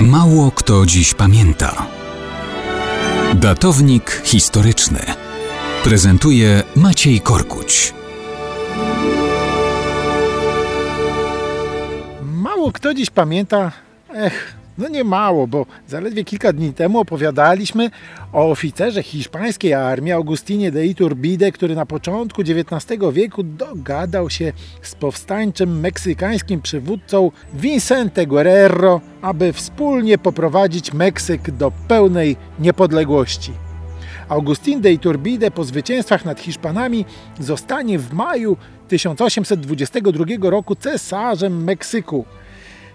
Mało kto dziś pamięta. Datownik historyczny prezentuje Maciej Korkuć. Mało kto dziś pamięta, ech, no nie mało, bo zaledwie kilka dni temu opowiadaliśmy o oficerze hiszpańskiej armii Augustinie de Iturbide, który na początku XIX wieku dogadał się z powstańczym meksykańskim przywódcą Vicente Guerrero, aby wspólnie poprowadzić Meksyk do pełnej niepodległości. Augustin de Iturbide po zwycięstwach nad Hiszpanami zostanie w maju 1822 roku cesarzem Meksyku.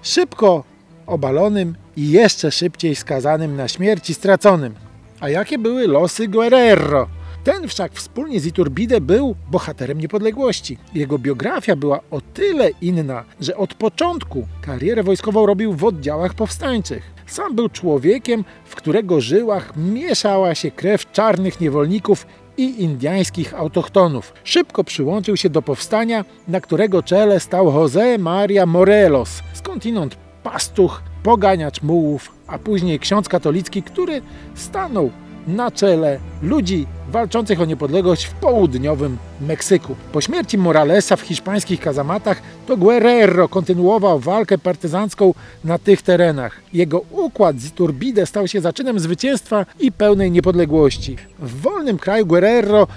Szybko obalonym i jeszcze szybciej skazanym na śmierć i straconym. A jakie były losy Guerrero? Ten wszak wspólnie z Iturbide był bohaterem niepodległości. Jego biografia była o tyle inna, że od początku karierę wojskową robił w oddziałach powstańczych. Sam był człowiekiem, w którego żyłach mieszała się krew czarnych niewolników i indyjskich autochtonów. Szybko przyłączył się do powstania, na którego czele stał José Maria Morelos, skądinąd pastuch, poganiacz mułów, a później ksiądz katolicki, który stanął na czele ludzi walczących o niepodległość w południowym Meksyku. Po śmierci Moralesa w hiszpańskich kazamatach to Guerrero kontynuował walkę partyzancką na tych terenach. Jego układ z Iturbide stał się zaczynem zwycięstwa i pełnej niepodległości. W wolnym kraju Guerrero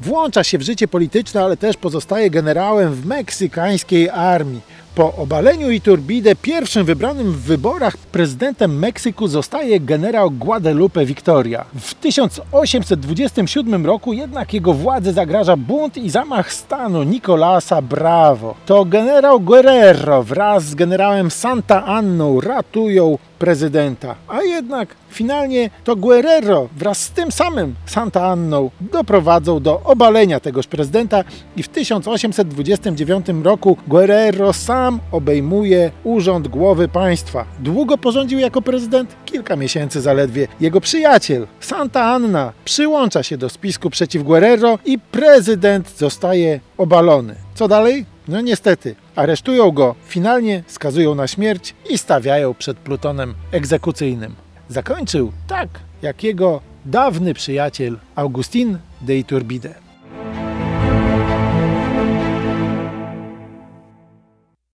włącza się w życie polityczne, ale też pozostaje generałem w meksykańskiej armii. Po obaleniu Iturbide pierwszym wybranym w wyborach prezydentem Meksyku zostaje generał Guadalupe Victoria. W 1827 roku jednak jego władzy zagraża bunt i zamach stanu Nicolasa Bravo. To generał Guerrero wraz z generałem Santa Anną ratują prezydenta. A jednak finalnie to Guerrero wraz z tym samym Santa Anną doprowadzą do obalenia tegoż prezydenta i w 1829 roku Guerrero sam obejmuje urząd głowy państwa. Długo porządził jako prezydent? Kilka miesięcy zaledwie. Jego przyjaciel Santa Anna przyłącza się do spisku przeciw Guerrero i prezydent zostaje obalony. Co dalej? No niestety, aresztują go, finalnie skazują na śmierć i stawiają przed plutonem egzekucyjnym. Zakończył tak, jak jego dawny przyjaciel Augustin de Iturbide.